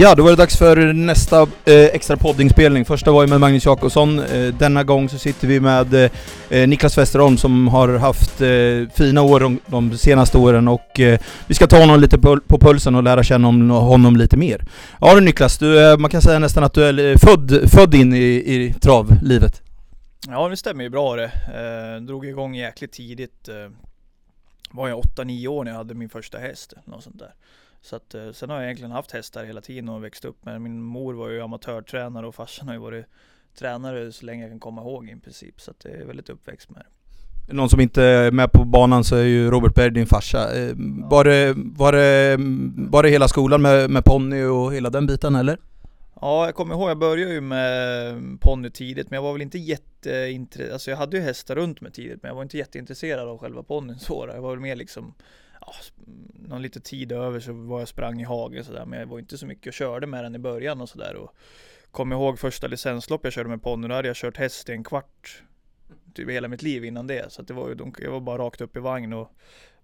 Ja, då var det dags för nästa eh, extra poddinspelning. Första var ju med Magnus Jakobsson. Eh, denna gång så sitter vi med eh, eh Niklas Westerholm som har haft eh, fina år de, de senaste åren och eh, vi ska ta honom lite på, på pulsen och lära känna om, honom lite mer. Ja du Niklas, du, eh, man kan säga nästan att du är eh, född, född in i, i travlivet. Ja det stämmer ju bra det. Eh, drog igång jäkligt tidigt. Eh, var jag 8-9 år när jag hade min första häst. Något sånt där. Så att, eh, sen har jag egentligen haft hästar hela tiden och växt upp med. Min mor var ju amatörtränare och farsan har ju varit tränare så länge jag kan komma ihåg i princip. Så att det är väldigt uppväxt med det. Någon som inte är med på banan så är ju Robert Berg din farsa. Eh, var, det, var, det, var det hela skolan med, med ponny och hela den biten eller? Ja, jag kommer ihåg, jag började ju med ponny tidigt, men jag var väl inte jätteintresserad, alltså jag hade ju hästar runt mig tidigt, men jag var inte jätteintresserad av själva ponnyn så. Jag var väl mer liksom ja, Mm, någon lite tid över så var jag sprang i hagen sådär men jag var inte så mycket och körde med den i början och sådär. Och Kom ihåg första licenslopp jag körde med ponny, då hade jag kört häst i en kvart Typ hela mitt liv innan det. Så att det var ju, jag var bara rakt upp i vagn och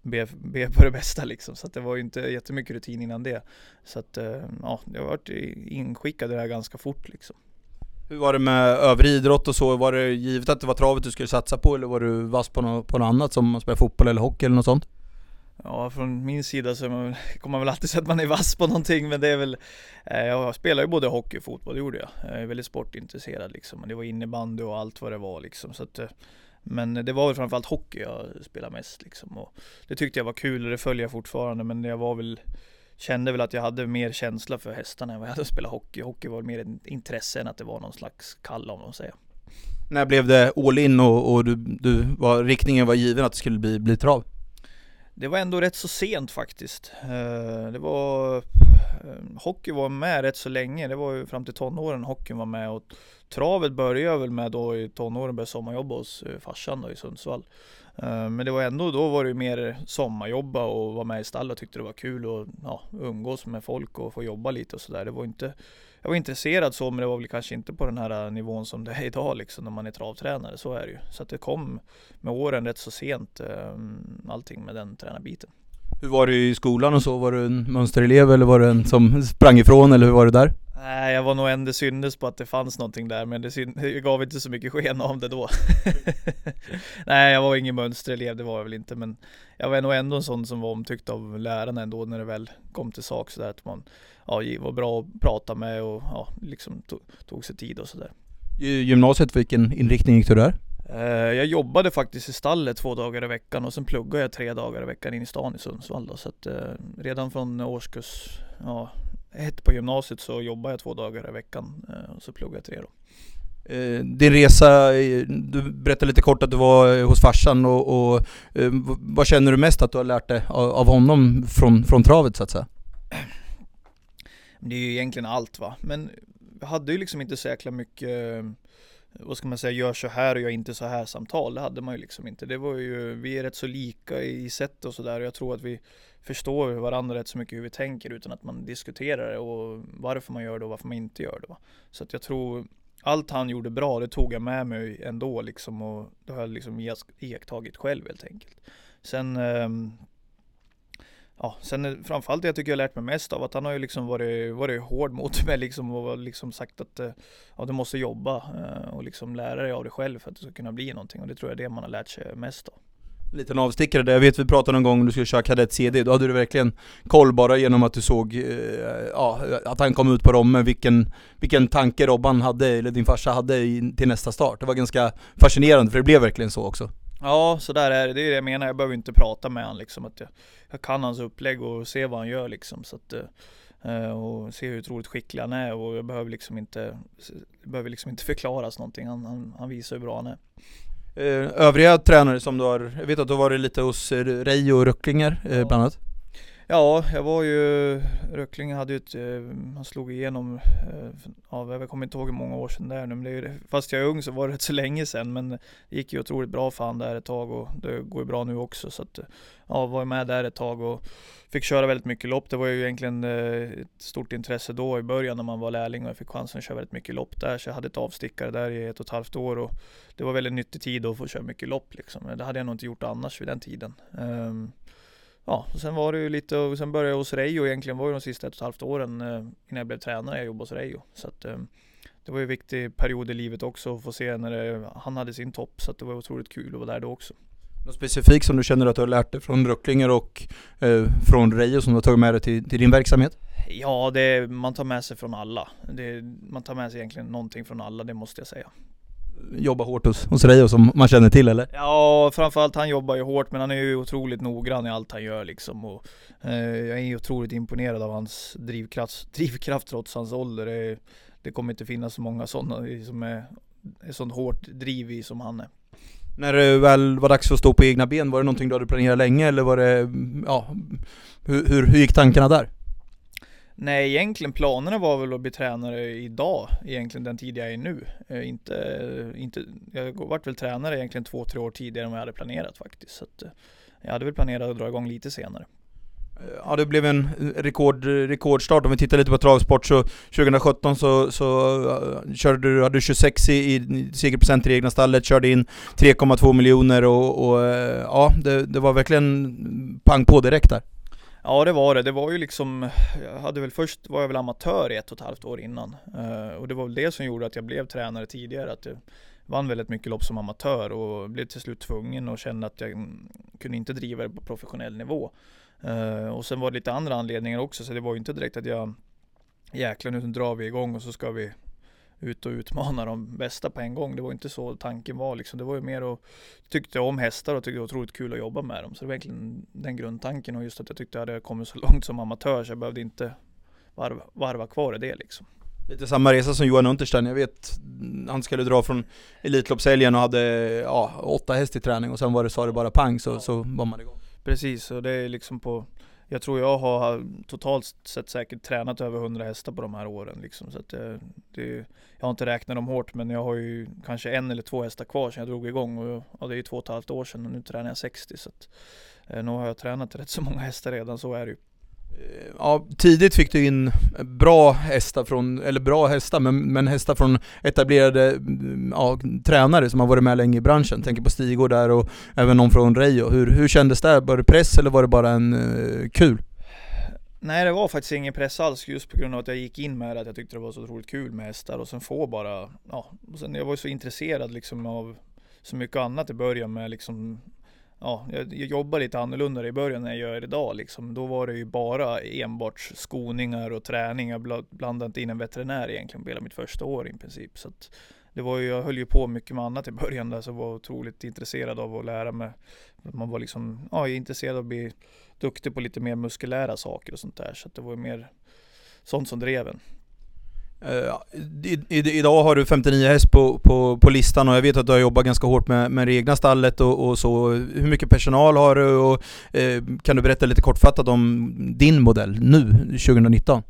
be, be på det bästa liksom. Så att det var ju inte jättemycket rutin innan det. Så att eh, ja, jag varit inskickad i det här ganska fort liksom. Hur var det med övrig idrott och så? Var det givet att det var travet du skulle satsa på eller var du vass på något, på något annat som att spela fotboll eller hockey eller något sånt? Ja, från min sida så man, kommer man väl alltid säga att man är vass på någonting, men det är väl eh, Jag spelar ju både hockey och fotboll, det gjorde jag. Jag är väldigt sportintresserad liksom. Det var innebandy och allt vad det var liksom. Så att, eh, men det var väl framförallt hockey jag spelade mest liksom. Och det tyckte jag var kul och det följer jag fortfarande, men jag var väl Kände väl att jag hade mer känsla för hästarna än vad jag hade att spela hockey. Hockey var mer ett intresse än att det var någon slags kall om man säger. När blev det all in och, och du, du var, riktningen var given att det skulle bli, bli trav? Det var ändå rätt så sent faktiskt. Eh, det var eh, Hockey var med rätt så länge. Det var ju fram till tonåren hockeyn var med och travet började jag väl med då i tonåren började sommarjobba hos eh, farsan då i Sundsvall. Eh, men det var ändå, då var det mer sommarjobba och vara med i stall och tyckte det var kul och ja, umgås med folk och få jobba lite och sådär. Det var inte jag var intresserad så, men det var väl kanske inte på den här eh, nivån som det är idag liksom när man är travtränare. Så är det ju. Så att det kom med åren rätt så sent eh, allting med den tränarbiten. Hur var det i skolan och så? Var du en mönsterelev eller var du en som sprang ifrån eller hur var det där? Nej, jag var nog en det syndes på att det fanns någonting där, men det, det gav inte så mycket sken av det då. Nej, jag var ingen mönsterelev, det var jag väl inte, men jag var nog ändå en sån som var omtyckt av lärarna ändå när det väl kom till sak sådär att man ja, var bra att prata med och ja, liksom tog, tog sig tid och sådär. Gymnasiet, vilken inriktning gick du där? Eh, jag jobbade faktiskt i stallet två dagar i veckan och sen pluggade jag tre dagar i veckan in i stan i Sundsvall då. Så att eh, redan från årskurs ja, ett på gymnasiet så jobbade jag två dagar i veckan eh, och så pluggade jag tre då. Din resa, du berättade lite kort att du var hos farsan och, och vad känner du mest att du har lärt dig av honom från, från travet så att säga? Det är ju egentligen allt va, men jag hade ju liksom inte så jäkla mycket vad ska man säga, gör så här och gör inte så här samtal. Det hade man ju liksom inte. Det var ju, vi är rätt så lika i sätt och sådär och jag tror att vi förstår varandra rätt så mycket hur vi tänker utan att man diskuterar det och varför man gör det och varför man inte gör det. Så att jag tror allt han gjorde bra, det tog jag med mig ändå liksom och det har jag liksom iakttagit själv helt enkelt. Sen ehm, ja, sen framförallt det jag tycker jag lärt mig mest av att han har ju liksom varit, varit hård mot mig liksom och liksom sagt att eh, ja, du måste jobba eh, och liksom lära dig av dig själv för att det ska kunna bli någonting och det tror jag är det man har lärt sig mest av. Liten avstickare där, jag vet vi pratade någon gång om du skulle köra kadett CD, då hade du verkligen koll bara genom att du såg, eh, ja, att han kom ut på Romme, vilken, vilken tanke Robban hade, eller din farsa hade till nästa start. Det var ganska fascinerande för det blev verkligen så också. Ja, så där är det. Det är det jag menar. Jag behöver inte prata med honom liksom. Att jag, jag kan hans upplägg och se vad han gör liksom. Så att, uh, och se hur otroligt skicklig han är och jag behöver liksom inte, behöver liksom inte förklaras någonting. Han, han, han visar hur bra han är. Uh, övriga tränare som du har, jag vet att du har varit lite hos Rej och Röcklinger uh, bland annat? Ja, jag var ju, Röckling hade ju ett, eh, han slog igenom, eh, ja, jag kommer inte ihåg hur många år sedan det är nu, men det är, fast jag är ung så var det rätt så länge sedan, men det gick ju otroligt bra för han där ett tag och det går ju bra nu också, så att, ja, var med där ett tag och fick köra väldigt mycket lopp. Det var ju egentligen eh, ett stort intresse då i början när man var lärling och jag fick chansen att köra väldigt mycket lopp där, så jag hade ett avstickare där i ett och ett halvt år och det var väldigt nyttig tid att få köra mycket lopp liksom. Det hade jag nog inte gjort annars vid den tiden. Um, ja, och sen var det ju lite, och sen började jag hos Reijo egentligen, var ju de sista ett och ett halvt åren eh, innan jag blev tränare, jag jobbade hos Reijo. Så att eh, det var ju en viktig period i livet också att få se när det, han hade sin topp, så att det var otroligt kul att vara där då också. Något specifikt som du känner att du har lärt dig från Röcklinger och eh, från Reijo som du har tagit med dig till, till din verksamhet? Ja, det, man tar med sig från alla. Det, man tar med sig egentligen någonting från alla, det måste jag säga. Jobba hårt hos, hos Reijo som man känner till eller? Ja, framförallt han jobbar ju hårt men han är ju otroligt noggrann i allt han gör liksom. Och, eh, jag är ju otroligt imponerad av hans drivkraft, drivkraft trots hans ålder. Det, det kommer inte finnas så många sådana som är, är sånt hårt driv i som han är. När det väl var dags för att stå på egna ben, var det någonting du hade planerat länge eller var det, ja, hur, hur, hur gick tankarna där? Nej, egentligen planerna var väl att bli tränare idag, egentligen den tid jag är nu. Eh, inte, inte, jag vart väl tränare egentligen två, tre år tidigare än vad jag hade planerat faktiskt. Så att, eh, jag hade väl planerat att dra igång lite senare. Ja det blev en rekord, rekordstart. Om vi tittar lite på travsport så 2017 så, så uh, körde du, hade du 26 i, i segerprocent i egna stallet, körde in 3,2 miljoner och, och uh, ja, det, det var verkligen pang på direkt där. Ja det var det. Det var ju liksom, jag hade väl först var jag väl amatör i ett och ett halvt år innan. Uh, och det var väl det som gjorde att jag blev tränare tidigare. Att jag vann väldigt mycket lopp som amatör och blev till slut tvungen och kände att jag mm, kunde inte driva det på professionell nivå. Uh, och sen var det lite andra anledningar också så det var ju inte direkt att jag jäklar nu drar vi igång och så ska vi ut och utmana de bästa på en gång. Det var inte så tanken var liksom. Det var ju mer att tyckte om hästar och tyckte det var otroligt kul att jobba med dem. Så det var egentligen den grundtanken och just att jag tyckte jag hade kommit så långt som amatör så jag behövde inte varva, varva kvar i det liksom. Lite samma resa som Johan Unterstein, jag vet han skulle dra från Elitloppshelgen och hade ja, åtta häst i träning och sen var det, sa det bara pang så, så var man igång. Precis, och det är liksom på jag tror jag har totalt sett säkert tränat över 100 hästar på de här åren liksom. Så att det, det, jag har inte räknat dem hårt men jag har ju kanske en eller två hästar kvar sedan jag drog igång och ja, det är ju två och ett halvt år sedan och nu tränar jag 60 så att eh, nu har jag tränat rätt så många hästar redan, så är det ju. Eh, ja, tidigt fick du in bra hästar från, eller bra hästar, men, men hästar från etablerade mm, ja, tränare som har varit med länge i branschen. Tänker på Stigård där och även någon från Reijo. Hur, hur kändes det? Var det press eller var det bara en uh, kul? Nej det var faktiskt ingen press alls just på grund av att jag gick in med det, att jag tyckte det var så otroligt kul med hästar och sen få bara, ja, och sen jag var ju så intresserad liksom av så mycket annat i början med liksom ja, jag, jag jobbar lite annorlunda i början än jag gör idag liksom. Då var det ju bara enbart skoningar och träning. Jag blandade inte in en veterinär egentligen på hela mitt första år i princip. Så att det var ju, jag höll ju på mycket med annat i början där så jag var otroligt intresserad av att lära mig. Man var liksom, ja, intresserad av att bli duktig på lite mer muskulära saker och sånt där. Så att det var ju mer sånt som drev en. Eh, I, i, idag har du 59 häst på, på, på listan och jag vet att du har jobbat ganska hårt med, med det egna stallet och, och så. Hur mycket personal har du och eh, kan du berätta lite kortfattat om din modell nu, 2019?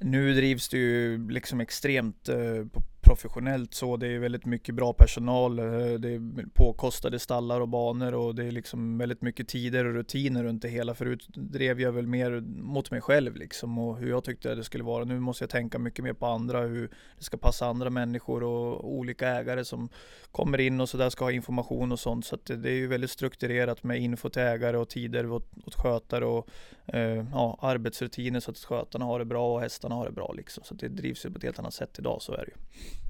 Nu drivs det ju liksom extremt uh, professionellt så. Det är väldigt mycket bra personal. Eh, det är påkostade stallar och banor och det är liksom väldigt mycket tider och rutiner runt det hela. Förut drev jag väl mer mot mig själv liksom och hur jag tyckte det skulle vara. Nu måste jag tänka mycket mer på andra, hur det ska passa andra människor och olika ägare som kommer in och sådär, ska ha information och sånt. Så att det är ju väldigt strukturerat med info till ägare och tider åt, åt skötare och eh, ja, arbetsrutiner så att skötarna har det bra och hästarna har det bra liksom. Så det drivs ju på ett helt annat sätt idag, så är det ju.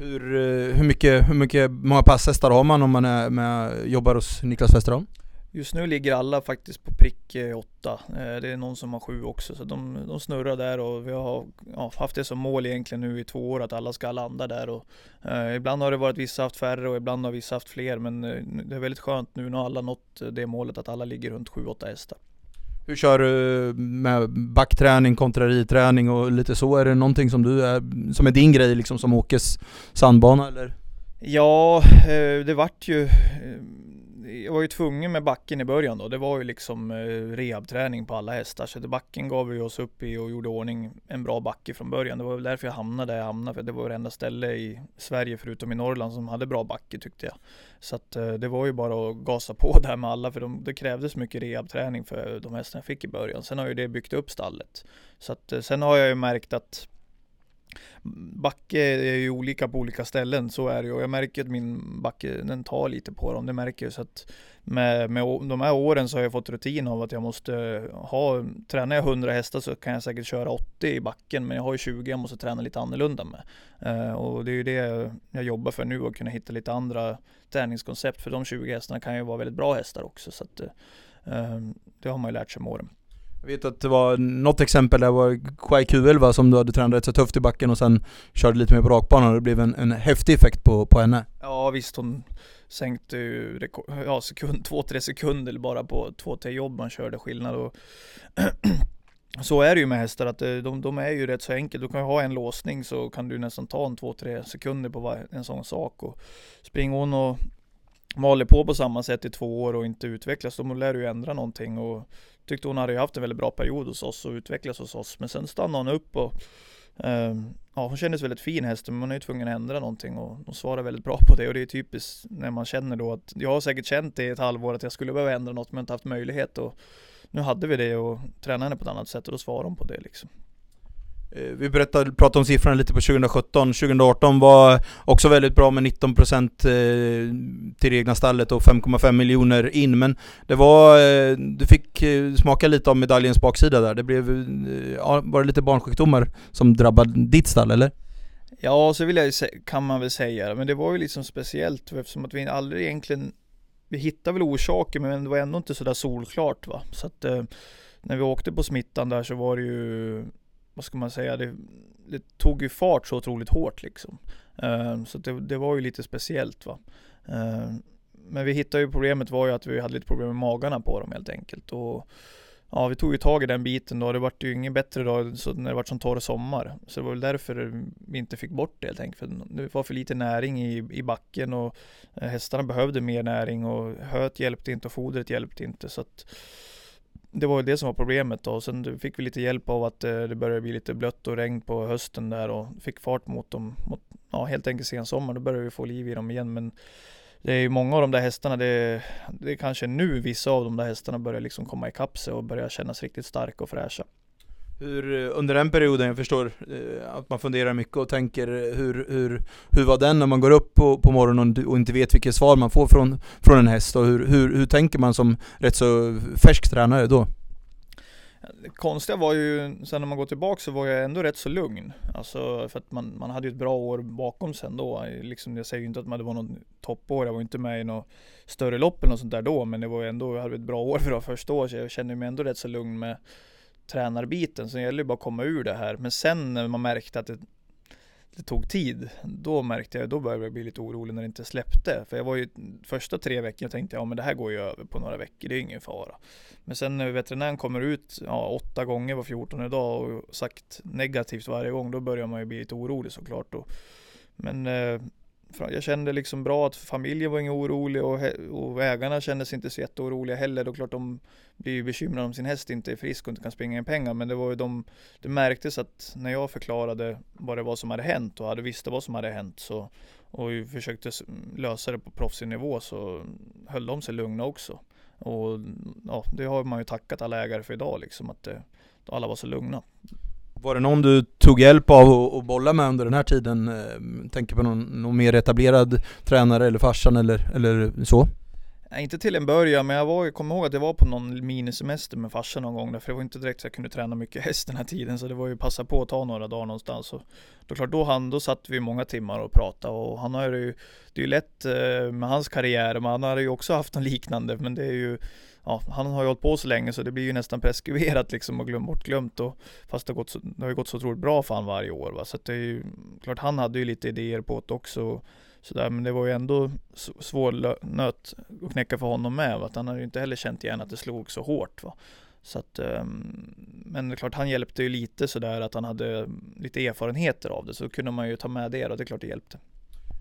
Hur, eh, hur mycket, hur mycket, många passhästar har man om man är med, jobbar hos Niklas Westerholm? Just nu ligger alla faktiskt på prick eh, åtta. Eh, det är någon som har sju också, så de, de snurrar där och vi har ja, haft det som mål egentligen nu i två år att alla ska landa där. Och, eh, ibland har det varit vissa haft färre och ibland har vissa haft fler, men det är väldigt skönt nu när alla nått det målet att alla ligger runt sju, åtta hästar. Hur kör du med backträning kontra ridträning och lite så? Är det någonting som du är, som är din grej liksom som Åkes sandbana eller? Ja, eh, det vart ju eh, jag var ju tvungen med backen i början då. Det var ju liksom eh, rehabträning på alla hästar. Så backen gav vi oss upp i och gjorde ordning en bra backe från början. Det var väl därför jag hamnade där jag hamnade. För det var det enda ställe i Sverige förutom i Norrland som hade bra backe tyckte jag. Så att eh, det var ju bara att gasa på där med alla. För de, det krävdes mycket rehabträning för de hästarna jag fick i början. Sen har ju det byggt upp stallet. Så att eh, sen har jag ju märkt att Backe är ju olika på olika ställen, så är det ju. Och jag märker att min backe, den tar lite på dem, det märker jag. Så att med, med de här åren så har jag fått rutin av att jag måste ha, tränar jag 100 hästar så kan jag säkert köra 80 i backen, men jag har ju 20 jag måste träna lite annorlunda med. Uh, och det är ju det jag jobbar för nu, att kunna hitta lite andra träningskoncept, för de 20 hästarna kan ju vara väldigt bra hästar också. Så att, uh, det har man ju lärt sig med åren. Jag vet att det var något exempel där var Kwai Q11 som du hade tränat rätt så tufft i backen och sen körde lite mer på rakbanan och det blev en, en häftig effekt på, på henne. Ja visst, hon sänkte ju ja, sekund, två, tre sekunder bara på två, tre jobb man körde skillnad och så är det ju med hästar att eh, de, de är ju rätt så enkelt. Du kan ju ha en låsning så kan du nästan ta en två, tre sekunder på en sån sak och springer hon och maler på på samma sätt i två år och inte utvecklas, då lär du ju ändra någonting och tyckte hon hade ju haft en väldigt bra period hos oss och utvecklats hos oss. Men sen stannade hon upp och eh, ja, hon kändes väldigt fin hästen, men man är ju tvungen att ändra någonting och de svarar väldigt bra på det och det är typiskt när man känner då att jag har säkert känt det i ett halvår att jag skulle behöva ändra något men inte haft möjlighet och nu hade vi det och tränade henne på ett annat sätt och då svarade hon på det liksom. Eh, vi berättade, pratade om siffrorna lite på 2017, 2018 var också väldigt bra med 19% eh, till det egna stallet och 5,5 miljoner in men det var, eh, du fick smaka lite av medaljens baksida där, det blev, ja, var det lite barnsjukdomar som drabbade ditt stall eller? Ja, så vill jag, kan man väl säga, men det var ju liksom speciellt eftersom att vi aldrig egentligen vi hittade väl orsaker men det var ändå inte sådär solklart va. Så att när vi åkte på smittan där så var det ju vad ska man säga, det, det tog ju fart så otroligt hårt liksom. Uh, så det, det, var ju lite speciellt va. Uh, men vi hittade ju problemet var ju att vi hade lite problem med magarna på dem helt enkelt. Och ja, vi tog ju tag i den biten då. Det vart ju inget bättre då så när det vart som torr sommar. Så det var väl därför vi inte fick bort det helt enkelt. För det var för lite näring i, i backen och eh, hästarna behövde mer näring och höet hjälpte inte och fodret hjälpte inte. Så att det var det som var problemet då. Sen fick vi lite hjälp av att eh, det började bli lite blött och regn på hösten där och fick fart mot dem. Mot, ja, helt enkelt sen sommar. Då började vi få liv i dem igen. Men det är ju många av de där hästarna, det, det är kanske nu vissa av de där hästarna börjar liksom komma ikapp sig och börjar kännas riktigt starka och fräscha. Hur, eh, under den perioden, jag förstår eh, att man funderar mycket och tänker eh, hur, hur, hur var den när man går upp på, på morgonen och inte vet vilket svar man får från, från en häst och hur, hur, hur tänker man som rätt så färsk tränare då? Det konstiga var ju, sen när man går tillbaka så var jag ändå rätt så lugn. Alltså för att man, man hade ju ett bra år bakom sen då. Liksom, jag säger ju inte att det var något toppår, jag var inte med i något större lopp eller något sånt där då. Men det var ju ändå, jag hade ett bra år för det första år så jag kände mig ändå rätt så lugn med tränarbiten. Så det gäller ju bara att komma ur det här. Men sen när man märkte att det, det tog tid, då märkte jag, då började jag bli lite orolig när det inte släppte. För jag var ju första tre veckorna tänkte jag, ja men det här går ju över på några veckor, det är ingen fara. Men sen när veterinären kommer ut ja, åtta gånger var 14 dag och sagt negativt varje gång, då börjar man ju bli lite orolig såklart. Och, men eh, jag kände liksom bra att familjen var ingen orolig och, och ägarna kändes inte så jätteoroliga heller. Då klart de blir ju bekymrade om sin häst inte är frisk och inte kan springa in pengar. Men det var ju de, det märktes att när jag förklarade vad det var som hade hänt och hade visste vad som hade hänt så och försökte lösa det på proffsig nivå så höll de sig lugna också. Och ja, det har man ju tackat alla ägare för idag liksom att det, alla var så lugna. Var det någon du tog hjälp av och bolla med under den här tiden? Eh, tänker på någon, någon mer etablerad tränare eller farsan eller, eller så? Nej, inte till en början, men jag var, kommer ihåg att jag var på någon minisemester med farsan någon gång, för det var inte direkt så jag kunde träna mycket häst den här tiden, så det var ju passa på att ta några dagar någonstans. Och då klart, då, han, då satt vi många timmar och pratade och han har ju, det är ju lätt eh, med hans karriär, men han har ju också haft något liknande, men det är ju ja, han har ju hållit på så länge så det blir ju nästan preskriberat liksom och glöm, bortglömt och fast det har, gått så, det har ju gått så otroligt bra för han varje år va. Så att det är ju klart han hade ju lite idéer på det också sådär men det var ju ändå svår nöt att knäcka för honom med va? att han hade ju inte heller känt igen att det slog så hårt va. Så att, ehm, men det är klart han hjälpte ju lite sådär att han hade ehm, lite erfarenheter av det så kunde man ju ta med det och det är klart det hjälpte.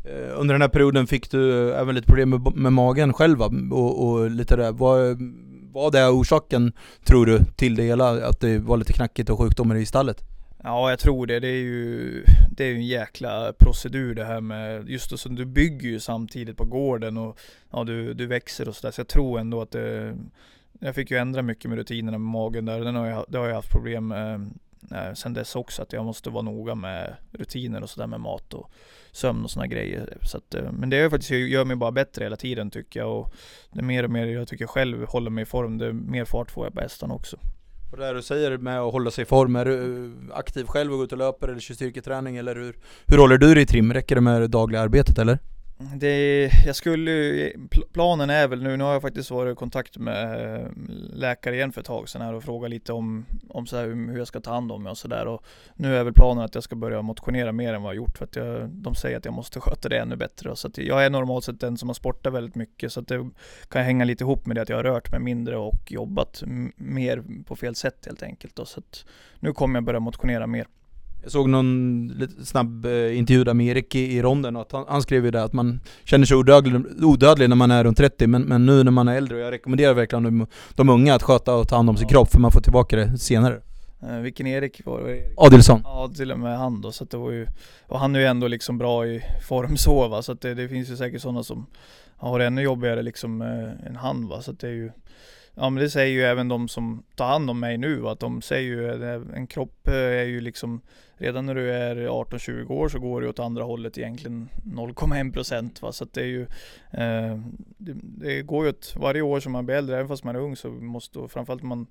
Eh, under den här perioden fick du eh, även lite problem med, med magen själv och, och lite där. Vad var det orsaken, tror du, till det hela? Att det var lite knackigt och sjukdomar i stallet? Ja, jag tror det. Det är ju det är en jäkla procedur det här med, just det som du bygger ju samtidigt på gården och ja, du, du växer och sådär. Så jag tror ändå att det, jag fick ju ändra mycket med rutinerna med magen där. Den har jag, det har jag haft problem med eh, sen dess också att jag måste vara noga med rutiner och sådär med mat och sömn och sådana grejer. Så att, eh, men det är faktiskt, gör mig bara bättre hela tiden tycker jag och det är mer och mer jag tycker själv håller mig i form, det mer fart får jag på hästarna också. Och det här du säger med att hålla sig i form, är du aktiv själv och går ut och löper eller kör styrketräning eller hur, hur håller du dig i trim? Räcker det med det dagliga arbetet eller? Det, jag skulle, planen är väl nu, nu har jag faktiskt varit i kontakt med eh, läkare igen för ett tag sedan här och frågat lite om, om så här, hur jag ska ta hand om mig och sådär. Och nu är väl planen att jag ska börja motionera mer än vad jag gjort för att jag, de säger att jag måste sköta det ännu bättre. Så att jag är normalt sett den som har sportat väldigt mycket så att det kan hänga lite ihop med det att jag har rört mig mindre och jobbat mer på fel sätt helt enkelt. Då. Så att nu kommer jag börja motionera mer. Jag såg någon lite snabb eh, intervju där med Erik i, i ronden och han, han, skrev ju det att man känner sig odödlig, odödlig när man är runt 30 men, men nu när man är äldre, och jag rekommenderar verkligen de, de unga att sköta och ta hand om sin kropp för man får tillbaka det senare. Eh, vilken Erik var det? Adilsson. Ja, till och med han då, så att det var ju, och han är ju ändå liksom bra i form så va, så att det, det finns ju säkert sådana som har ännu jobbigare liksom eh, än han va, så att det är ju Ja men det säger ju även de som tar hand om mig nu att de säger ju att en kropp är ju liksom redan när du är 18-20 år så går det åt andra hållet egentligen 0,1 procent. Så att det är ju eh, det, det, går ju åt varje år som man blir äldre, även fast man är ung så måste framförallt man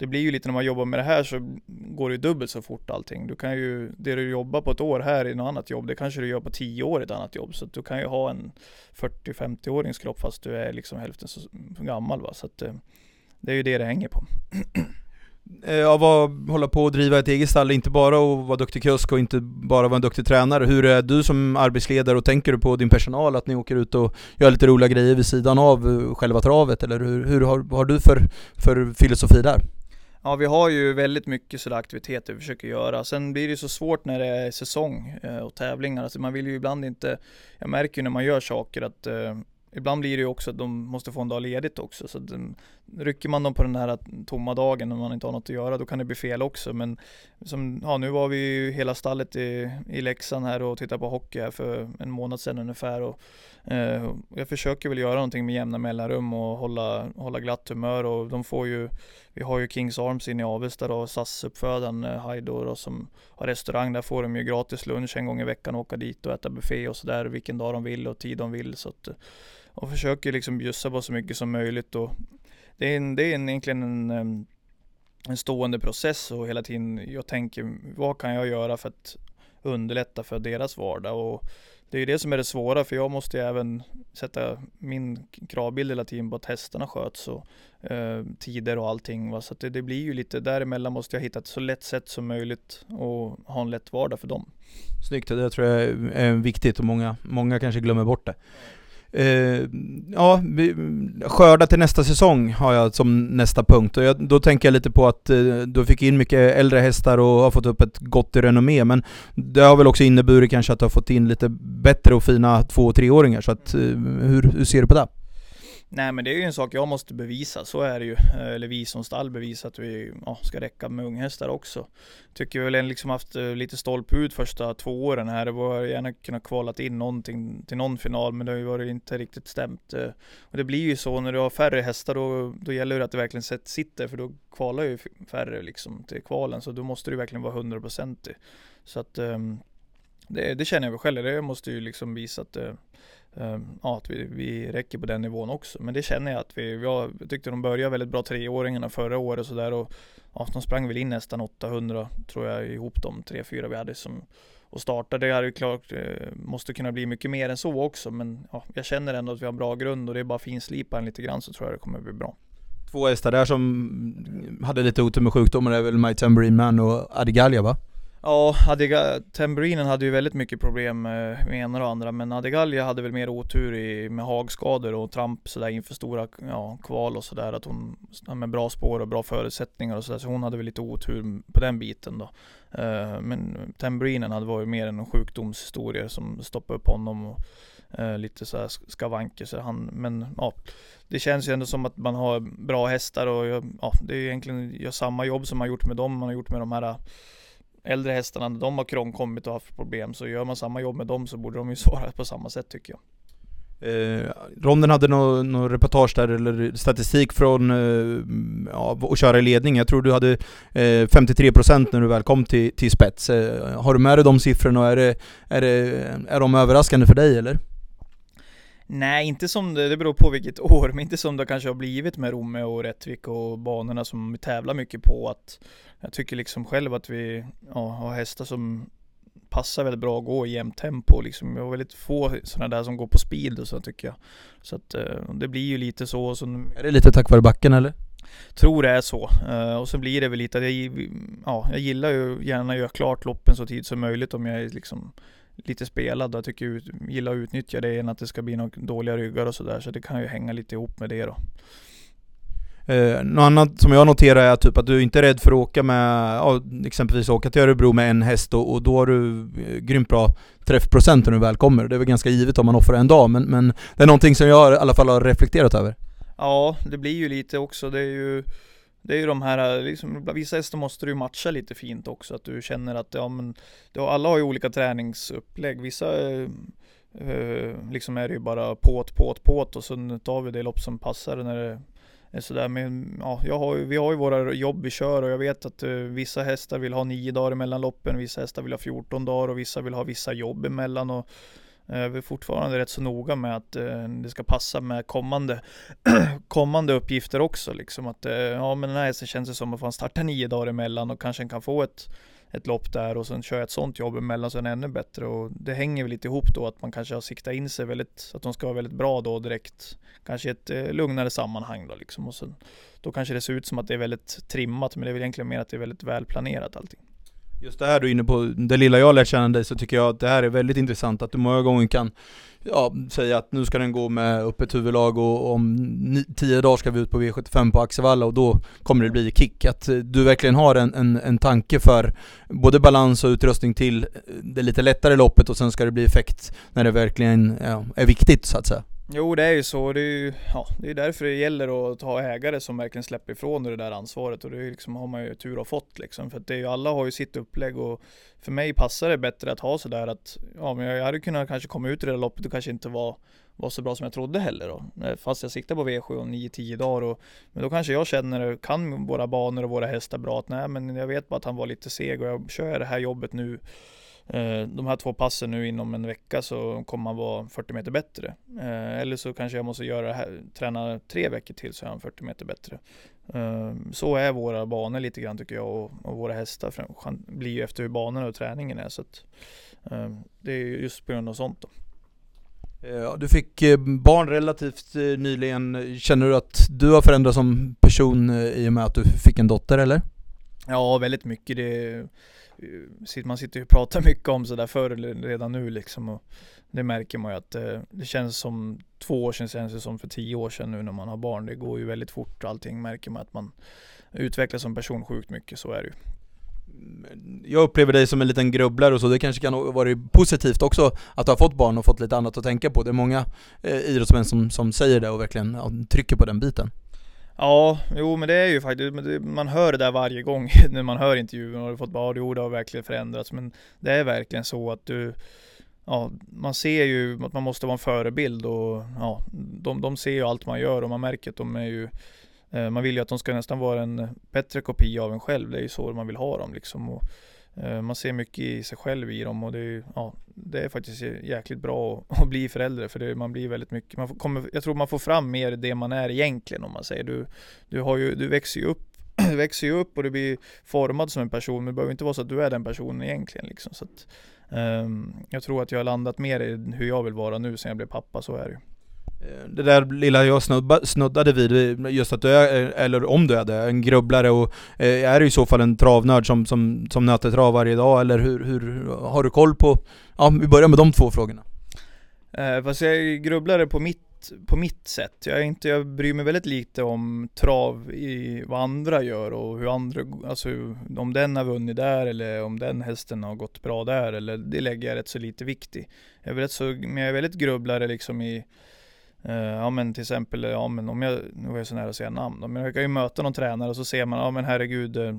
det blir ju lite när man jobbar med det här så går det ju dubbelt så fort allting. Du kan ju, det du jobbar på ett år här i något annat jobb, det kanske du gör på 10 år i ett annat jobb. Så att du kan ju ha en 40-50-årings kropp fast du är liksom hälften så gammal va. Så att eh, det är ju det det hänger på. Eh, av att hålla på och driva ett eget stall, inte bara att vara duktig kusk och inte bara vara en duktig tränare. Hur är du som arbetsledare och tänker du på din personal att ni åker ut och gör lite roliga grejer vid sidan av eh, själva travet? Eller hur, hur har, vad har du för, för filosofi där? Ja, vi har ju väldigt mycket sådana aktiviteter vi försöker göra. Sen blir det så svårt när det är säsong eh, och tävlingar. Alltså man vill ju ibland inte, jag märker ju när man gör saker att Ibland blir det ju också att de måste få en dag ledigt också. Så den, rycker man dem på den här tomma dagen när man inte har något att göra, då kan det bli fel också. Men som, ja, nu var vi ju hela stallet i, i Leksand här och tittade på hockey här för en månad sedan ungefär. Och, eh, jag försöker väl göra någonting med jämna mellanrum och hålla, hålla glatt humör. Och de får ju, vi har ju Kings Arms inne i Avesta då, SAS-uppfödaren eh, då, som har restaurang. Där får de ju gratis lunch en gång i veckan och åka dit och äta buffé och sådär vilken dag de vill och tid de vill. Så att, och försöker liksom bjussa på så mycket som möjligt. Och det är, en, det är en, egentligen en, en stående process och hela tiden jag tänker vad kan jag göra för att underlätta för deras vardag. Och det är ju det som är det svåra för jag måste ju även sätta min kravbild hela tiden på att hästarna sköts och eh, tider och allting. Va? Så det, det, blir ju lite däremellan måste jag hitta ett så lätt sätt som möjligt och ha en lätt vardag för dem. Snyggt, det tror jag är viktigt och många, många kanske glömmer bort det. Eh, ja, skörda till nästa säsong har jag som nästa punkt. Och jag, då tänker jag lite på att eh, du fick in mycket äldre hästar och har fått upp ett gott renommé, men det har väl också inneburit kanske att du har fått in lite bättre och fina två och treåringar, så att, eh, hur, hur ser du på det? Nej men det är ju en sak jag måste bevisa, så är det ju. Eh, eller vi som stall bevisar att vi ja, ska räcka med unghästar också. Tycker väl liksom haft eh, lite stolpe ut första två åren här. Det var gärna kunnat kvalat in någonting till någon final men det har ju varit inte riktigt stämt. Eh. Och det blir ju så när du har färre hästar då, då gäller det att det verkligen sitter för då kvalar ju färre liksom till kvalen så då måste du verkligen vara hundraprocentig. Så att ehm, det, det, känner jag väl själv, det måste ju liksom visa att Ehm, ja, att vi, vi räcker på den nivån också. Men det känner jag att vi, jag tyckte de började väldigt bra treåringarna förra året och sådär och ja, de sprang väl in nästan 800 tror jag ihop de tre, fyra vi hade som och startade. Det hade ju klart, eh, måste kunna bli mycket mer än så också men ja, jag känner ändå att vi har bra grund och det är bara finslipa den lite grann så tror jag det kommer bli bra. Två hästar där som hade lite otur med sjukdomar är väl My Tambourine Man och Adigalia va? Ja, Adiga, Tamburinen hade ju väldigt mycket problem eh, med ena och andra men Adegalia hade väl mer otur i, med hagskador och tramp sådär inför stora ja, kval och sådär att hon med bra spår och bra förutsättningar och sådär så hon hade väl lite otur på den biten då. Uh, men Tamburinen hade varit mer en sjukdomshistoria som stoppade upp honom och uh, lite sådär skavanker så han, men ja det känns ju ändå som att man har bra hästar och ja, det är egentligen gör samma jobb som man gjort med dem, man har gjort med de här äldre hästarna, de har krångkommit och haft problem, så gör man samma jobb med dem så borde de ju svara på samma sätt tycker jag. Eh, Ronden hade någon nå reportage där, eller statistik från eh, ja, att köra i ledning. Jag tror du hade eh, 53% när du väl kom till, till spets. Eh, har du med dig de siffrorna och är, det, är, det, är de överraskande för dig eller? Nej, inte som det, det beror på vilket år, men inte som det kanske har blivit med Romme och Rättvik och banorna som vi tävlar mycket på. Att jag tycker liksom själv att vi ja, har hästar som passar väldigt bra att gå i jämnt tempo liksom. Jag har väldigt få sådana där som går på speed och så tycker jag. Så att eh, det blir ju lite så. så är det lite tack vare backen eller? Tror det är så. Uh, och så blir det väl lite att jag, ja, jag gillar ju gärna att göra klart loppen så tid som möjligt om jag är liksom lite spelad. Jag tycker jag gillar att utnyttja det än att det ska bli några dåliga ryggar och sådär. Så det kan ju hänga lite ihop med det då. Eh, något annat som jag noterar är typ att du inte är rädd för att åka med, ja, exempelvis åka till Örebro med en häst och, och då har du eh, grymt bra träffprocent när du väl kommer. Det är väl ganska givet om man offrar en dag, men, men det är någonting som jag i alla fall har reflekterat över. Ja, det blir ju lite också. Det är ju det är ju de här, liksom, vissa hästar måste du matcha lite fint också, att du känner att ja, men, alla har ju olika träningsupplägg. Vissa eh, eh, liksom är det ju bara påt, påt, påt och sen tar vi det lopp som passar när det är sådär. Men ja, jag har, vi har ju våra jobb vi kör och jag vet att eh, vissa hästar vill ha nio dagar emellan loppen, vissa hästar vill ha 14 dagar och vissa vill ha vissa jobb emellan. Och, Eh, vi är fortfarande rätt så noga med att eh, det ska passa med kommande, kommande uppgifter också. Liksom att eh, ja, men den här hästen känns det som att man startar nio dagar emellan och kanske kan få ett ett lopp där och sen kör jag ett sånt jobb emellan så är den ännu bättre och det hänger väl lite ihop då att man kanske har siktat in sig väldigt, att de ska vara väldigt bra då direkt, kanske i ett eh, lugnare sammanhang då liksom och sen då kanske det ser ut som att det är väldigt trimmat men det är väl egentligen mer att det är väldigt välplanerat allting. Just det här du är inne på, det lilla jag lärt känna dig så tycker jag att det här är väldigt intressant att du många gånger kan ja, säga att nu ska den gå med öppet huvudlag och om tio dagar ska vi ut på V75 på Axevalla och då kommer det bli kick. Att eh, du verkligen har en, en, en tanke för både balans och utrustning till eh, det lite lättare loppet och sen ska det bli effekt när det verkligen ja, är viktigt så att säga. Jo det är ju så, det är ju ja, det är därför det gäller att ha ägare som verkligen släpper ifrån det där ansvaret och det är liksom, har man ju tur att fått liksom. För att det är ju, alla har ju sitt upplägg och för mig passar det bättre att ha sådär att, ja men jag hade kunnat kanske komma ut i det där loppet och kanske inte var, var så bra som jag trodde heller då. Eh, fast jag siktar på V7 om 9-10 dagar och, men då kanske jag känner, kan våra banor och våra hästar bra att nej men jag vet bara att han var lite seg och jag kör det här jobbet nu de här två passen nu inom en vecka så kommer man vara 40 meter bättre. Eh, eller så kanske jag måste göra här, träna tre veckor till så är han 40 meter bättre. Eh, så är våra banor lite grann tycker jag och, och våra hästar blir ju efter hur banorna och träningen är. Så att, det är just på grund av sånt då. Du fick barn relativt nyligen. Känner du att du har förändrats som person i och med att du fick en dotter eller? Ja, väldigt mycket. Det man sitter ju och pratar mycket om sådär förr redan nu liksom och det märker man ju att eh, det känns som två år sedan känns det som för tio år sedan nu när man har barn. Det går ju väldigt fort och allting märker man att man utvecklas som person sjukt mycket, så är det ju. Jag upplever dig som en liten grubblare och så, det kanske kan ha varit positivt också att du har fått barn och fått lite annat att tänka på. Det är många eh, idrottsmän som, som säger det och verkligen ja, trycker på den biten. Ja, jo men det är ju faktiskt, man hör det där varje gång när man hör intervjun och har fått bara, jo det har verkligen förändrats men det är verkligen så att du Ja, man ser ju att man måste vara en förebild och ja, de, de ser ju allt man gör och man märker att de är ju eh, Man vill ju att de ska nästan vara en bättre kopia av en själv, det är ju så man vill ha dem liksom och Eh, man ser mycket i sig själv i dem och det är, ja, det är faktiskt jäkligt bra att, bli förälder för det, man blir väldigt mycket, man kommer, jag tror man får fram mer det man är egentligen om man säger. Du, du, har ju, du växer ju upp du växer ju upp och du blir formad som en person men det behöver inte vara så att du är den personen egentligen liksom. Så att, um, jag tror att jag har landat mer i hur jag vill vara nu sen jag blev pappa, så är det ju. Eh, det där lilla jag snuddade vid, eh, just att du är, eh, eller om du är det, en grubblare och är du i så fall en travnörd som, som, som nöter trav varje dag eller hur, hur, har du koll på, ja vi börjar med de två frågorna. Eh, fast jag är grubblare på mitt, på mitt sätt. Jag, är inte, jag bryr mig väldigt lite om trav i vad andra gör och hur andra, alltså om den har vunnit där eller om den hästen har gått bra där eller det lägger jag rätt så lite vikt i. Jag är rätt så, men jag är väldigt grubblare liksom i Uh, ja men till exempel, ja men om jag, nu var jag så nära att säga namn, men jag kan ju möta någon tränare och så ser man, ja men herregud, eh,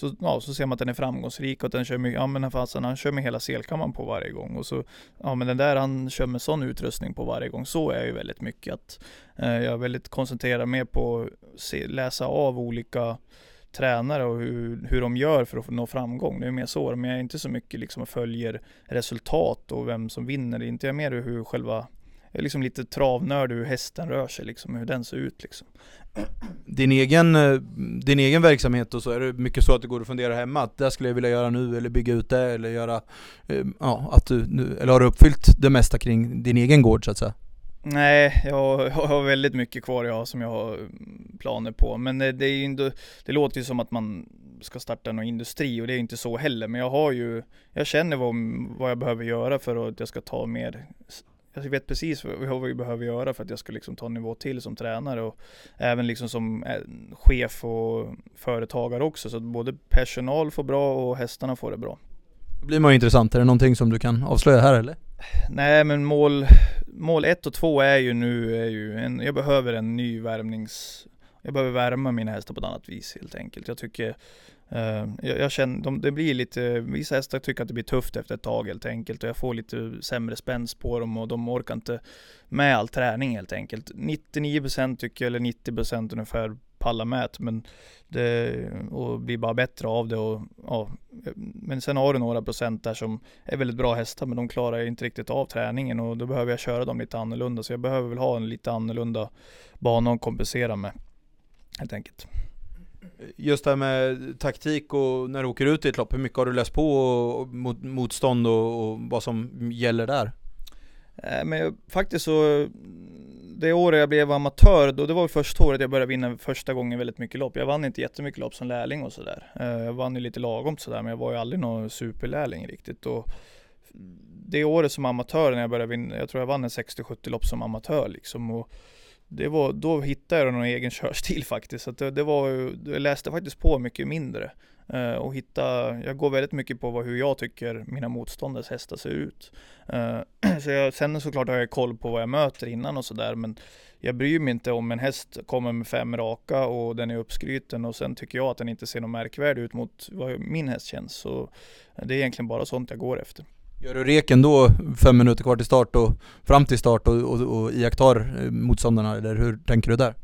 så, ja, så ser man att den är framgångsrik och att den kör med, ja men fasen, han kör med hela selkammaren på varje gång och så, ja men den där han kör med sån utrustning på varje gång, så är jag ju väldigt mycket att eh, jag är väldigt koncentrerad mer på att se, läsa av olika tränare och hur, hur de gör för att nå framgång. Det är mer så, men jag är inte så mycket liksom och följer resultat och vem som vinner. Det är inte jag mer hur själva jag är liksom lite travnörd hur hästen rör sig liksom, hur den ser ut liksom. Din egen, eh, din egen verksamhet och så, är det mycket så att du går och funderar hemma att det skulle jag vilja göra nu eller bygga ut det eller göra, eh, ja, att du nu, eller har du uppfyllt det mesta kring din egen gård så att säga? Nej, jag, har väldigt mycket kvar jag som jag har planer på. Men det, det är inte, det låter ju som att man ska starta någon industri och det är inte så heller. Men jag har ju, jag känner vad, vad jag behöver göra för att jag ska ta mer jag vet precis vad vi behöver göra för att jag ska liksom ta en nivå till som tränare och även liksom som eh, chef och företagare också. Så att både personal får bra och hästarna får det bra. Det blir man ju intressant. Är det någonting som du kan avslöja här eller? Nej men mål, mål ett och två är ju nu, är ju en, jag behöver en ny värmnings... Jag behöver värma mina hästar på ett annat vis helt enkelt. Jag tycker Eh, jag, jag, känner, de, det blir lite, vissa hästar tycker att det blir tufft efter ett tag helt enkelt och jag får lite sämre spänst på dem och de orkar inte med all träning helt enkelt. 99% tycker jag, eller 90% ungefär pallar med men det och blir bara bättre av det och ja, men sen har du några procent där som är väldigt bra hästar men de klarar inte riktigt av träningen och då behöver jag köra dem lite annorlunda så jag behöver väl ha en lite annorlunda bana att kompensera med helt enkelt. Just det här med taktik och när du åker ut i ett lopp, hur mycket har du läst på och, mot, motstånd och, och, vad som gäller där? Eh, men faktiskt så, det året jag blev amatör, då, det var första året jag började vinna första gången väldigt mycket lopp. Jag vann inte jättemycket lopp som lärling och sådär. Eh, jag vann ju lite lagom sådär, men jag var ju aldrig någon superlärling riktigt. Och det året som amatör när jag började vinna, jag tror jag vann en 60-70 lopp som amatör liksom. Och det var, då hittade jag någon egen körstil faktiskt. Så det, det, var, jag läste faktiskt på mycket mindre. Eh, och hitta, jag går väldigt mycket på vad, hur jag tycker mina motståndares hästar ser ut. Eh, så jag, sen såklart har jag koll på vad jag möter innan och sådär men jag bryr mig inte om en häst kommer med fem raka och den är uppskryten och sen tycker jag att den inte ser något märkvärdig ut mot vad min häst känns. Så det är egentligen bara sånt jag går efter. Gör du reken då fem minuter kvar till start och fram till start och, och, och iakttar eh, motståndarna eller hur tänker du där?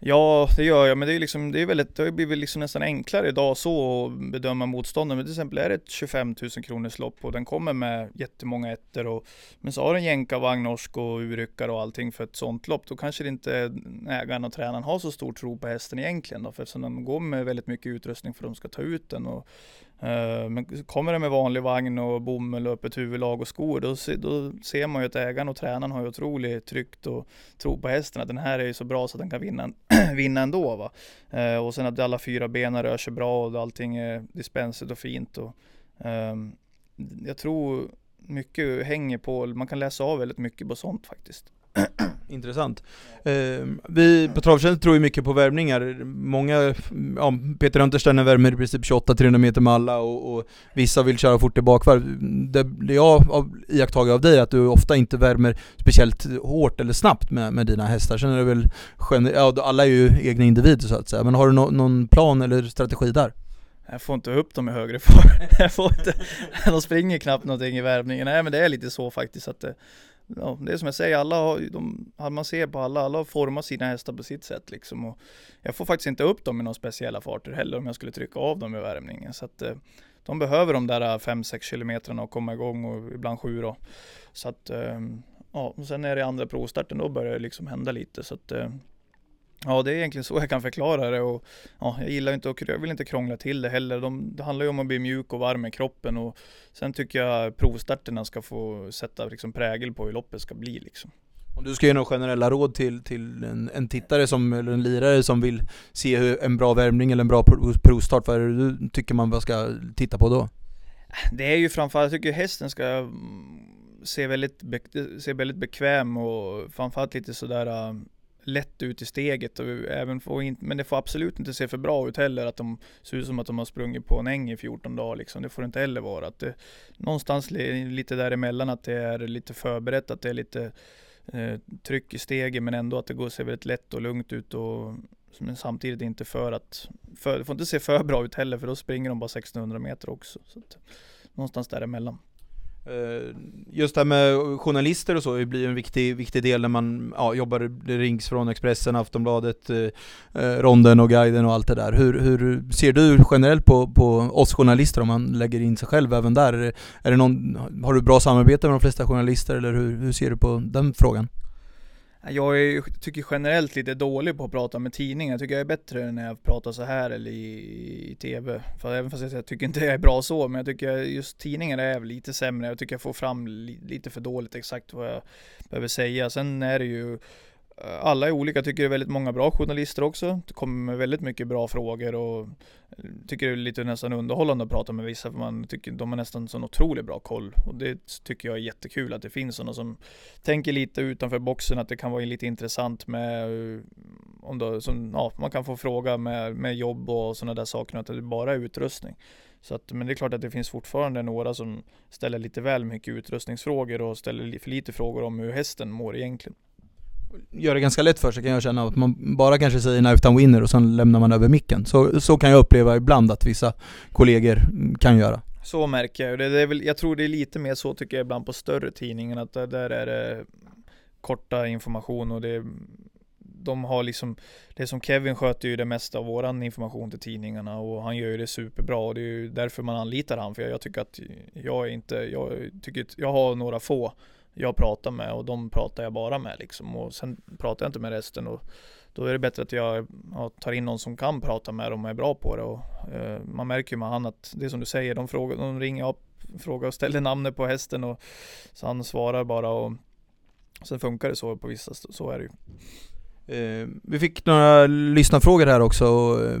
Ja, det gör jag, men det är liksom, det är väldigt, det har blivit liksom nästan enklare idag så att bedöma motståndaren. Men till exempel är det ett 25 000 kronors lopp och den kommer med jättemånga ettor och men så har den jänkarvagn, norsk och urryckare och allting för ett sånt lopp. Då kanske det inte ägaren och tränaren har så stor tro på hästen egentligen då, för eftersom de går med väldigt mycket utrustning för att de ska ta ut den och Eh, men kommer det med vanlig vagn och bomull och öppet huvudlag och skor, då, då ser man ju att ägaren och tränaren har ju otroligt tryggt och tro på hästen att den här är ju så bra så att den kan vinna, vinna ändå. Va? Eh, och sen att alla fyra benen rör sig bra och allting är dispensigt och fint. Och, um, jag tror mycket hänger på, man kan läsa av väldigt mycket på sånt faktiskt. Intressant. Eh, vi på Travtjänst tror ju mycket på värmningar. Många, ja, Peter Untersteiner värmer i princip 28-300 meter med alla och, och, vissa vill köra fort i bakvarv. Det, det jag har iakttagit av dig är att du ofta inte värmer speciellt hårt eller snabbt med, med dina hästar. Sen är det väl, ja, alla är ju egna individer så att säga, men har du no, någon plan eller strategi där? Jag får inte upp dem i högre fart. Jag får inte, de springer knappt någonting i värmningen. Nej men det är lite så faktiskt att det, ja, det är som jag säger, alla har, de, man ser på alla, alla har format sina hästar på sitt sätt liksom. Och jag får faktiskt inte upp dem i några speciella farter heller om jag skulle trycka av dem i värmningen. Så att eh, de behöver de där eh, 5-6 kilometrarna och komma igång och ibland 7 då. Så att, ehm, ja, och sen är det andra provstarten, då börjar det liksom hända lite. Så att, eh, Ja, det är egentligen så jag kan förklara det och ja, jag gillar inte att, jag vill inte krångla till det heller. De, det handlar ju om att bli mjuk och varm i kroppen och sen tycker jag provstarterna ska få sätta liksom prägel på hur loppet ska bli liksom. Om du ska ge några generella råd till, till en, en tittare som, eller en lirare som vill se hur en bra värmning eller en bra provstart, vad är det du tycker man ska titta på då? Det är ju framförallt, jag tycker hästen ska se väldigt, se väldigt bekväm och framförallt lite sådär lätt ut i steget och även få in, men det får absolut inte se för bra ut heller att de ser ut som att de har sprungit på en äng i 14 dagar liksom. Det får det inte heller vara. Att det, någonstans lite däremellan att det är lite förberett, att det är lite eh, tryck i stegen men ändå att det går ser väldigt lätt och lugnt ut och men samtidigt inte för att, för, det får inte se för bra ut heller för då springer de bara 1600 meter också. Så att, någonstans däremellan. Eh, just det här med journalister och så det blir en viktig, viktig del när man ja, jobbar, det rings från Expressen, Aftonbladet, eh, eh, Ronden och Guiden och allt det där. Hur, hur ser du generellt på, på oss journalister om man lägger in sig själv även där? Är det någon, har du bra samarbete med de flesta journalister eller hur, hur ser du på den frågan? Jag är, tycker generellt lite dålig på att prata med tidningar. Jag tycker jag är bättre när jag pratar så här eller i, i TV. För även fast jag tycker inte jag är bra så, men jag tycker just tidningar är lite sämre. Jag tycker jag får fram li, lite för dåligt exakt vad jag behöver säga. Sen är det ju alla är olika, tycker det är väldigt många bra journalister också. Det kommer med väldigt mycket bra frågor och eh, tycker det är lite nästan underhållande att prata med vissa för man tycker de har nästan sån otroligt bra koll. Och det tycker jag är jättekul att det finns sådana som tänker lite utanför boxen, att det kan vara lite intressant med eh, om då, som, ja, man kan få fråga med, med jobb och sådana där saker, att det bara är utrustning. Så att, men det är klart att det finns fortfarande några som ställer lite väl mycket utrustningsfrågor och ställer för lite frågor om hur hästen mår egentligen gör det ganska lätt för sig kan jag känna, att man bara kanske säger Knife winner och sen lämnar man över micken. Så, så kan jag uppleva ibland att vissa kollegor kan göra. Så märker jag, det, det är väl, jag tror det är lite mer så tycker jag ibland på större tidningen, att där är det korta information och det de har liksom, det som Kevin sköter ju det mesta av våran information till tidningarna och han gör ju det superbra och det är ju därför man anlitar han för jag, jag tycker att jag är inte, jag tycker att jag har några få jag pratar med och de pratar jag bara med liksom och sen pratar jag inte med resten och då är det bättre att jag ja, tar in någon som kan prata med dem och är bra på det och eh, man märker ju med han att det är som du säger, de, frågar, de ringer upp, frågar och ställer namnet på hästen och så han svarar bara och sen funkar det så på vissa, så är det ju. Eh, vi fick några lyssnarfrågor här också, eh,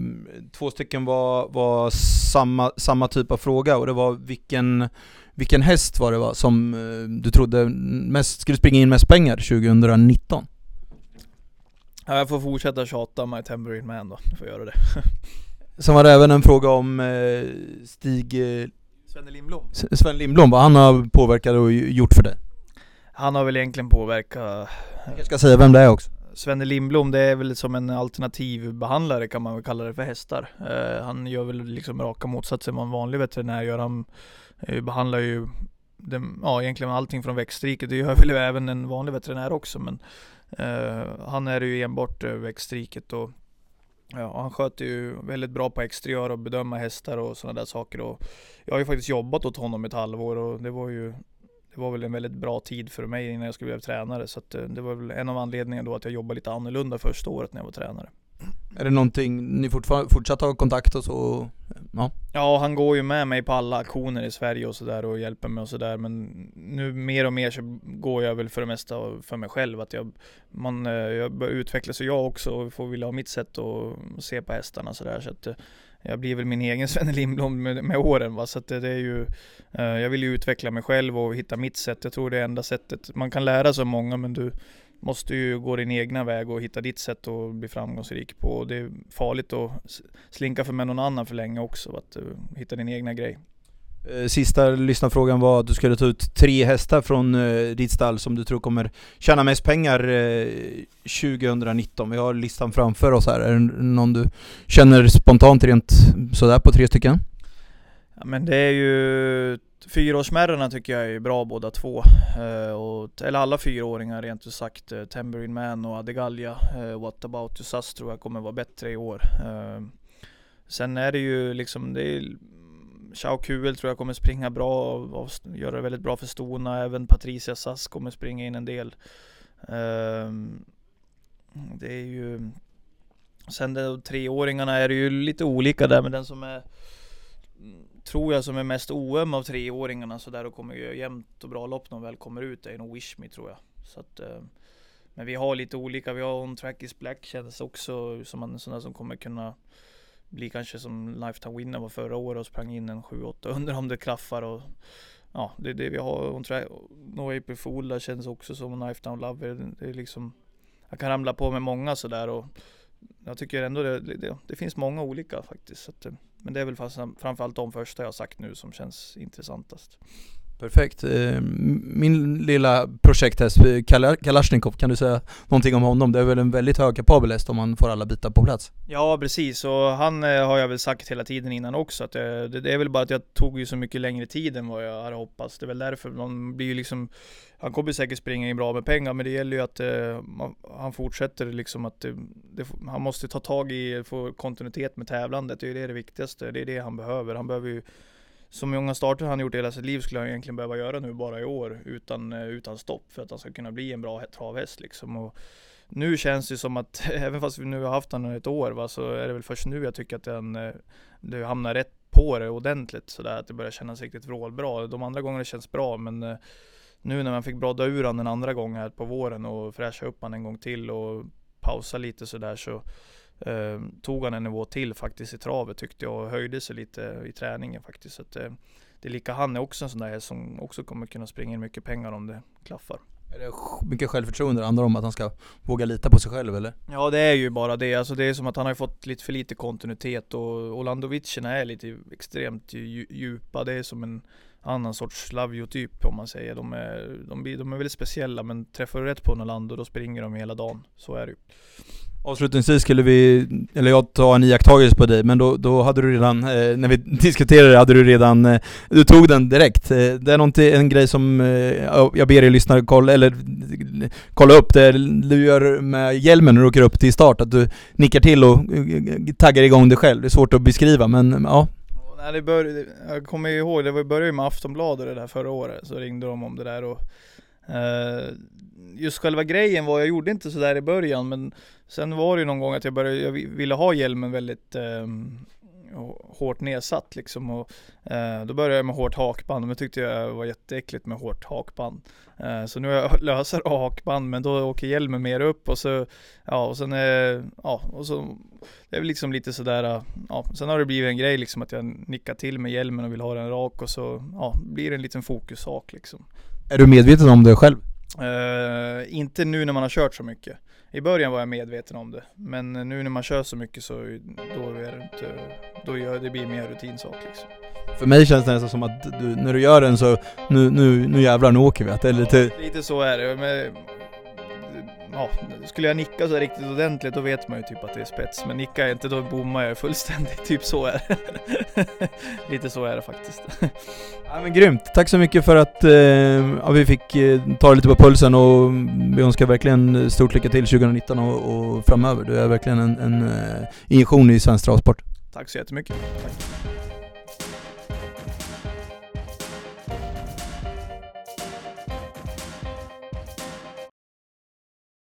två stycken var, var samma, samma typ av fråga och det var vilken vilken häst var det va, som eh, du trodde mest, skulle springa in mest pengar 2019? Ja, jag får fortsätta tjata My Tambourine Man då, jag får göra det. Sen var det även en fråga om eh, Stig... Eh, Svenne Lindblom? Sven Lindblom, vad han har påverkat och gjort för dig? Han har väl egentligen påverkat... Jag ska säga vem det är också. Svenne Lindblom, det är väl som en alternativ behandlare kan man väl kalla det för hästar. Eh, han gör väl liksom raka motsatsen vad en vanlig veterinär gör. Han eh, behandlar ju den, ja, egentligen allting från växtriket. Det gör väl även en vanlig veterinär också men eh, han är ju enbart eh, växtriket och Ja, han sköter ju väldigt bra på exteriör och bedöma hästar och sådana där saker och Jag har ju faktiskt jobbat åt honom ett halvår och det var ju det var väl en väldigt bra tid för mig innan jag skulle bli tränare. Så att eh, det var väl en av anledningarna då att jag jobbade lite annorlunda första året när jag var tränare. Är det någonting ni fortsatt har kontakt och så? Ja. ja, han går ju med mig på alla aktioner i Sverige och sådär och hjälper mig och sådär. Men nu mer och mer så går jag väl för det mesta för mig själv. Att jag, man, eh, jag utvecklas och jag också och får vilja ha mitt sätt att se på hästarna sådär. Så att eh, jag blir väl min egen Svenne Lindblom med, med, åren va, så att det, det är ju Jag vill ju utveckla mig själv och hitta mitt sätt. Jag tror det är enda sättet. Man kan lära sig många men du måste ju gå din egna väg och hitta ditt sätt att bli framgångsrik på. Det är farligt att slinka för med någon annan för länge också, att uh, hitta din egna grej. Eh, sista lyssnarfrågan var att du skulle ta ut tre hästar från uh, ditt stall som du tror kommer tjäna mest pengar uh, 2019. Vi har listan framför oss här. Är det någon du känner spontant rent sådär på tre stycken? Ja, men det är ju Fyraårsmärrarna tycker jag är bra båda två. Eh, och, eller alla fyraåringar rent ut sagt. Eh, Tambourine Man och Adegalja. Eh, What about Sus tror jag kommer vara bättre i år. Eh, sen är det ju liksom, det är Chao QL tror jag kommer springa bra och, göra det väldigt bra för stona. Även Patricia Sass kommer springa in en del. Eh, det är ju Sen de treåringarna är det ju lite olika där men den som är Tror jag som är mest OM av treåringarna så där och kommer göra jämnt och bra lopp när de väl kommer ut det är nog Wish Me tror jag. Så att, eh, men vi har lite olika. Vi har On Track Is Black känns också som en sån där som kommer kunna bli kanske som Lifetime Winner var förra året och sprang in en 7-8 om det klaffar och ja, det är det vi har. On Track No April Fool där känns också som Lifetime Lover. Det är liksom jag kan ramla på med många sådär och jag tycker ändå det, det, det finns många olika faktiskt. Så att, eh men det är väl framförallt de första jag sagt nu som känns intressantast. Perfekt. Eh, min lilla projekthäst, Kalashnikov, kan du säga någonting om honom? Det är väl en väldigt högkapabel häst om man får alla bitar på plats? Ja precis, och han eh, har jag väl sagt hela tiden innan också att eh, det, det är väl bara att jag tog ju så mycket längre tid än vad jag hade hoppats. Det är väl därför man blir ju liksom Han kommer säkert springa in bra med pengar men det gäller ju att eh, han fortsätter liksom att det, det, han måste ta tag i, få kontinuitet med tävlandet. Det är det, det viktigaste. Det är det han behöver. Han behöver ju så många starter han gjort i hela sitt liv skulle han egentligen behöva göra nu bara i år utan, eh, utan stopp för att han ska kunna bli en bra travhäst liksom. Och nu känns det som att även fast vi nu har haft honom ett år va, så är det väl först nu jag tycker att den, du eh, det hamnar rätt på det ordentligt sådär att det börjar kännas riktigt vrålbra. De andra gångerna känns bra men eh, nu när man fick brodda ur honom en andra gång här på våren och fräscha upp honom en gång till och pausa lite sådär så eh, tog han en nivå till faktiskt i travet tyckte jag och höjde sig lite i träningen faktiskt. Så att, eh, det är lika han är också en sån där häst som också kommer kunna springa in mycket pengar om det klaffar. Är det mycket självförtroende det handlar om att han ska våga lita på sig själv eller? Ja det är ju bara det, alltså det är som att han har fått lite för lite kontinuitet och Olandovicierna är lite extremt djupa, det är som en annan sorts Lavio-typ om man säger. De är, de, de är väldigt speciella men träffar du rätt på något land, då springer de hela dagen. Så är det ju. Avslutningsvis skulle vi, eller jag tar en iakttagelse på dig, men då, då hade du redan, eh, när vi diskuterade hade du redan, eh, du tog den direkt. Eh, det är en grej som eh, jag ber er lyssnare kolla, eller kolla upp, det du gör med hjälmen när du åker upp till start, att du nickar till och eh, eh, taggar igång dig själv. Det är svårt att beskriva, men ja. Nej, det bör, jag kommer ihåg, det började ju med Aftonbladet det där förra året, så ringde de om det där och eh, just själva grejen var, jag gjorde inte sådär i början men sen var det ju någon gång att jag började, jag ville ha hjälmen väldigt eh, hårt nedsatt liksom och uh, då började jag med hårt hakband men tyckte jag var jätteäckligt med hårt hakband. Uh, så nu har jag lösare hakband men då åker hjälmen mer upp och så, ja och sen, uh, ja och så, det är väl liksom lite sådär, ja sen har det blivit en grej liksom att jag nickar till med hjälmen och vill ha den rak och så, ja blir det en liten fokussak liksom. Är du medveten om det själv? Uh, inte nu när man har kört så mycket. I början var jag medveten om det, men nu när man kör så mycket så då är det inte, då gör det blir mer rutinsak liksom. För mig känns det nästan som att du, när du gör den så, nu, nu, nu jävlar nu åker vi, att det är lite... Lite så är det, men ja, skulle jag nicka så riktigt ordentligt då vet man ju typ att det är spets. Men nickar jag inte då bommar jag fullständigt. Typ så är det. Lite så är det faktiskt. ja men grymt. Tack så mycket för att eh, ja, vi fick eh, ta lite på pulsen och vi önskar verkligen stort lycka till 2019 och, och framöver. Du är verkligen en, en uh, injektion i svensk travsport. Tack så jättemycket. Tack.